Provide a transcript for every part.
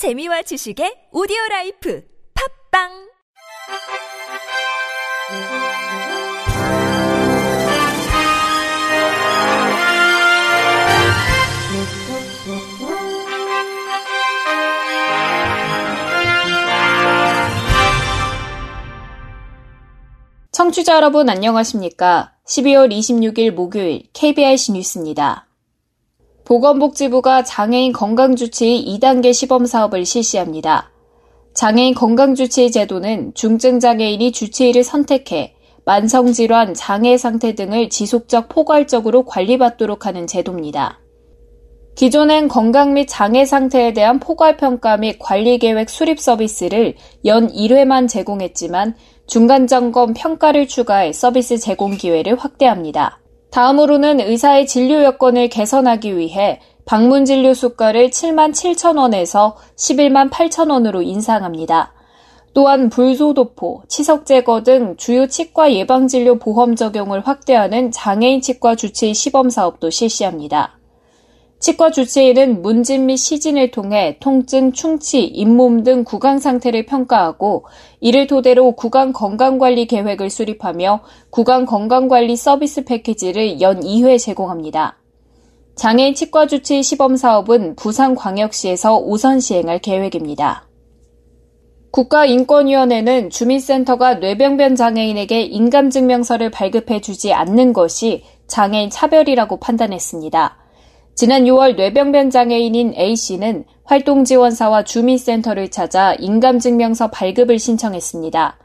재미와 지식의 오디오 라이프 팝빵 청취자 여러분 안녕하십니까? 12월 26일 목요일 KBIC 뉴스입니다. 보건복지부가 장애인 건강주치의 2단계 시범 사업을 실시합니다. 장애인 건강주치의 제도는 중증장애인이 주치의를 선택해 만성질환, 장애 상태 등을 지속적 포괄적으로 관리받도록 하는 제도입니다. 기존엔 건강 및 장애 상태에 대한 포괄평가 및 관리계획 수립 서비스를 연 1회만 제공했지만 중간점검 평가를 추가해 서비스 제공 기회를 확대합니다. 다음으로는 의사의 진료 여건을 개선하기 위해 방문 진료 수가를 7만 7천 원에서 11만 8천 원으로 인상합니다. 또한 불소도포, 치석 제거 등 주요 치과 예방 진료 보험 적용을 확대하는 장애인 치과 주치의 시범 사업도 실시합니다. 치과 주치의는 문진 및 시진을 통해 통증, 충치, 잇몸 등 구강 상태를 평가하고 이를 토대로 구강 건강관리 계획을 수립하며 구강 건강관리 서비스 패키지를 연 2회 제공합니다. 장애인 치과 주치의 시범 사업은 부산광역시에서 우선 시행할 계획입니다. 국가인권위원회는 주민센터가 뇌병변 장애인에게 인감증명서를 발급해 주지 않는 것이 장애인 차별이라고 판단했습니다. 지난 6월 뇌병변 장애인인 A씨는 활동지원사와 주민센터를 찾아 인감증명서 발급을 신청했습니다.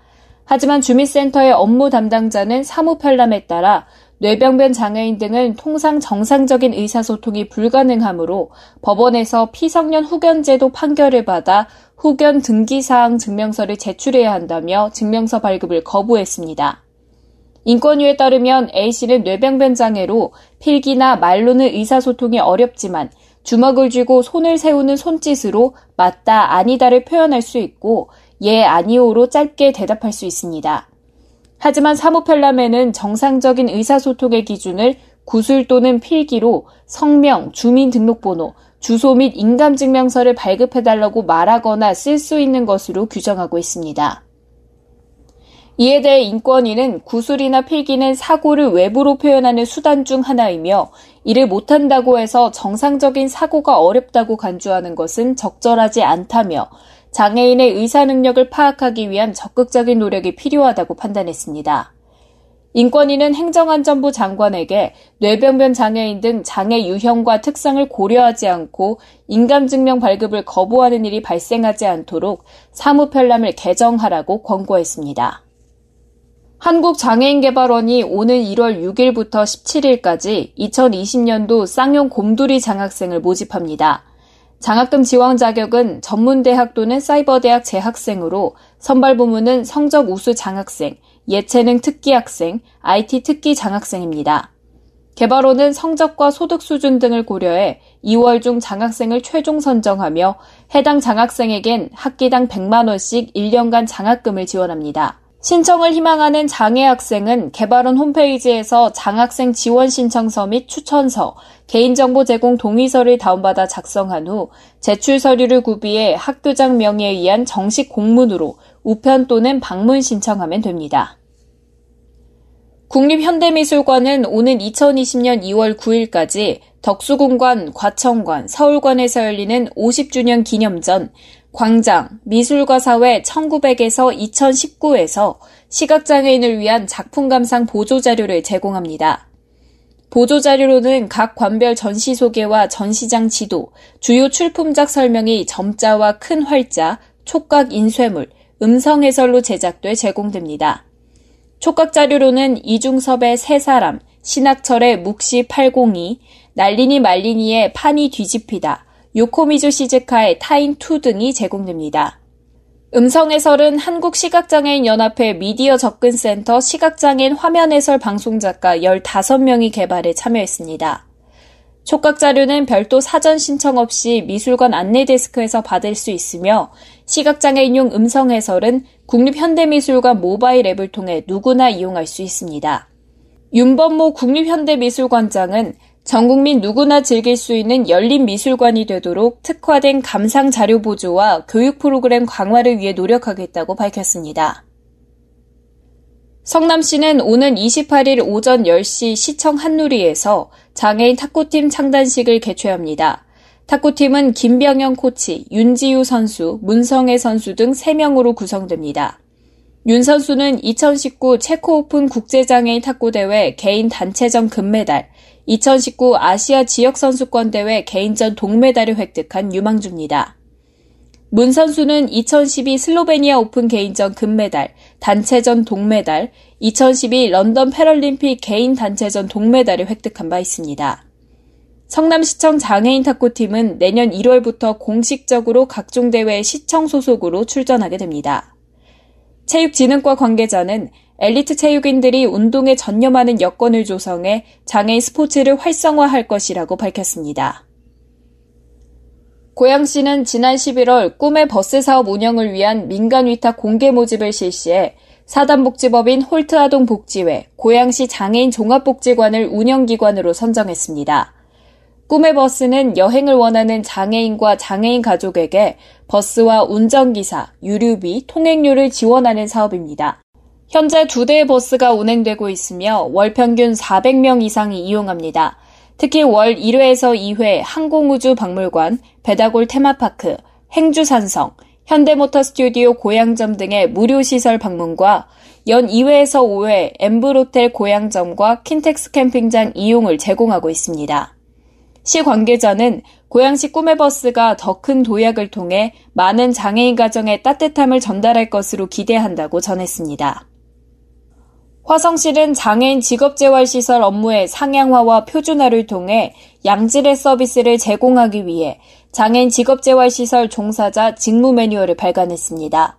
하지만 주민센터의 업무 담당자는 사무편람에 따라 뇌병변 장애인 등은 통상 정상적인 의사소통이 불가능하므로 법원에서 피성년 후견제도 판결을 받아 후견 등기사항 증명서를 제출해야 한다며 증명서 발급을 거부했습니다. 인권위에 따르면 A씨는 뇌병변 장애로 필기나 말로는 의사소통이 어렵지만 주먹을 쥐고 손을 세우는 손짓으로 맞다, 아니다를 표현할 수 있고 예, 아니오로 짧게 대답할 수 있습니다. 하지만 사무펠람에는 정상적인 의사소통의 기준을 구술 또는 필기로 성명, 주민등록번호, 주소 및 인감증명서를 발급해달라고 말하거나 쓸 수 있는 것으로 규정하고 있습니다. 이에 대해 인권위는 구술이나 필기는 사고를 외부로 표현하는 수단 중 하나이며 이를 못한다고 해서 정상적인 사고가 어렵다고 간주하는 것은 적절하지 않다며 장애인의 의사 능력을 파악하기 위한 적극적인 노력이 필요하다고 판단했습니다. 인권위는 행정안전부 장관에게 뇌병변 장애인 등 장애 유형과 특성을 고려하지 않고 인감증명 발급을 거부하는 일이 발생하지 않도록 사무편람을 개정하라고 권고했습니다. 한국장애인개발원이 오는 1월 6일부터 17일까지 2020년도 쌍용 곰돌이 장학생을 모집합니다. 장학금 지원 자격은 전문대학 또는 사이버대학 재학생으로 선발 부문은 성적 우수 장학생, 예체능 특기 학생, IT 특기 장학생입니다. 개발원은 성적과 소득 수준 등을 고려해 2월 중 장학생을 최종 선정하며 해당 장학생에겐 학기당 100만원씩 1년간 장학금을 지원합니다. 신청을 희망하는 장애 학생은 개발원 홈페이지에서 장학생 지원 신청서 및 추천서, 개인정보 제공 동의서를 다운받아 작성한 후 제출 서류를 구비해 학교장 명의에 의한 정식 공문으로 우편 또는 방문 신청하면 됩니다. 국립현대미술관은 오는 2020년 2월 9일까지 덕수궁관, 과천관, 서울관에서 열리는 50주년 기념전 광장, 미술과 사회 1900에서 2019에서 시각장애인을 위한 작품 감상 보조자료를 제공합니다. 보조자료로는 각 관별 전시 소개와 전시장 지도, 주요 출품작 설명이 점자와 큰 활자, 촉각 인쇄물, 음성 해설로 제작돼 제공됩니다. 촉각 자료로는 이중섭의 세 사람, 신학철의 묵시 802, 날리니 말리니의 판이 뒤집히다, 요코미주 시즈카의 타인2 등이 제공됩니다. 음성 해설은 한국시각장애인 연합회 미디어 접근센터 시각장애인 화면 해설 방송작가 15명이 개발에 참여했습니다. 촉각 자료는 별도 사전 신청 없이 미술관 안내 데스크에서 받을 수 있으며 시각장애인용 음성 해설은 국립현대미술관 모바일 앱을 통해 누구나 이용할 수 있습니다. 윤범모 국립현대미술관장은 전 국민 누구나 즐길 수 있는 열린 미술관이 되도록 특화된 감상 자료 보조와 교육 프로그램 강화를 위해 노력하겠다고 밝혔습니다. 성남시는 오는 28일 오전 10시 시청 한누리에서 장애인 탁구팀 창단식을 개최합니다. 탁구팀은 김병영 코치, 윤지우 선수, 문성애 선수 등 3명으로 구성됩니다. 윤 선수는 2019 체코 오픈 국제장애인 탁구 대회 개인 단체전 금메달, 2019 아시아 지역 선수권 대회 개인전 동메달을 획득한 유망주입니다. 문 선수는 2012 슬로베니아 오픈 개인전 금메달, 단체전 동메달, 2012 런던 패럴림픽 개인 단체전 동메달을 획득한 바 있습니다. 성남시청 장애인 탁구팀은 내년 1월부터 공식적으로 각종 대회 시청 소속으로 출전하게 됩니다. 체육진흥과 관계자는 엘리트 체육인들이 운동에 전념하는 여건을 조성해 장애인 스포츠를 활성화할 것이라고 밝혔습니다. 고양시는 지난 11월 꿈의 버스 사업 운영을 위한 민간 위탁 공개 모집을 실시해 사단복지법인 홀트아동 복지회, 고양시 장애인 종합복지관을 운영기관으로 선정했습니다. 꿈의 버스는 여행을 원하는 장애인과 장애인 가족에게 버스와 운전기사, 유류비, 통행료를 지원하는 사업입니다. 현재 두 대의 버스가 운행되고 있으며 월 평균 400명 이상이 이용합니다. 특히 월 1회에서 2회 항공우주 박물관, 배다골 테마파크, 행주산성, 현대모터 스튜디오 고향점 등의 무료 시설 방문과 연 2회에서 5회 엠브로텔 고향점과 킨텍스 캠핑장 이용을 제공하고 있습니다. 시 관계자는 고양시 꿈의 버스가 더 큰 도약을 통해 많은 장애인 가정에 따뜻함을 전달할 것으로 기대한다고 전했습니다. 화성시는 장애인 직업재활시설 업무의 상향화와 표준화를 통해 양질의 서비스를 제공하기 위해 장애인 직업재활시설 종사자 직무 매뉴얼을 발간했습니다.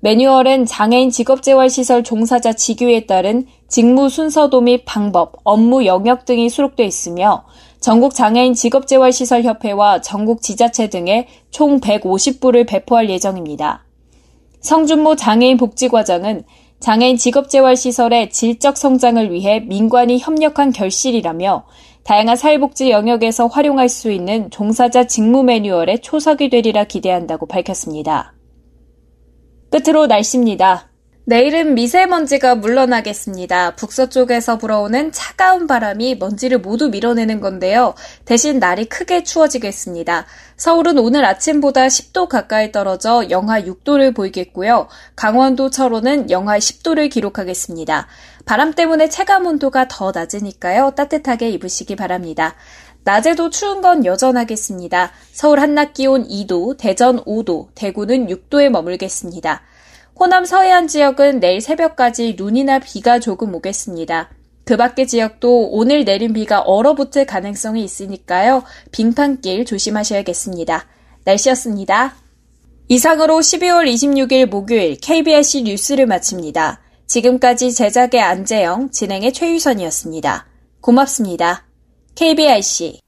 매뉴얼은 장애인 직업재활시설 종사자 직위에 따른 직무 순서도 및 방법, 업무 영역 등이 수록되어 있으며 전국 장애인 직업재활시설협회와 전국 지자체 등에 총 150부를 배포할 예정입니다. 성준모 장애인 복지과장은 장애인 직업재활시설의 질적 성장을 위해 민관이 협력한 결실이라며 다양한 사회복지 영역에서 활용할 수 있는 종사자 직무 매뉴얼의 초석이 되리라 기대한다고 밝혔습니다. 끝으로 날씨입니다. 내일은 미세먼지가 물러나겠습니다. 북서쪽에서 불어오는 차가운 바람이 먼지를 모두 밀어내는 건데요. 대신 날이 크게 추워지겠습니다. 서울은 오늘 아침보다 10도 가까이 떨어져 영하 6도를 보이겠고요. 강원도 철원은 영하 10도를 기록하겠습니다. 바람 때문에 체감 온도가 더 낮으니까요. 따뜻하게 입으시기 바랍니다. 낮에도 추운 건 여전하겠습니다. 서울 한낮 기온 2도, 대전 5도, 대구는 6도에 머물겠습니다. 호남 서해안 지역은 내일 새벽까지 눈이나 비가 조금 오겠습니다. 그 밖의 지역도 오늘 내린 비가 얼어붙을 가능성이 있으니까요. 빙판길 조심하셔야겠습니다. 날씨였습니다. 이상으로 12월 26일 목요일 KBRC 뉴스를 마칩니다. 지금까지 제작의 안재영, 진행의 최유선이었습니다. 고맙습니다. KBRC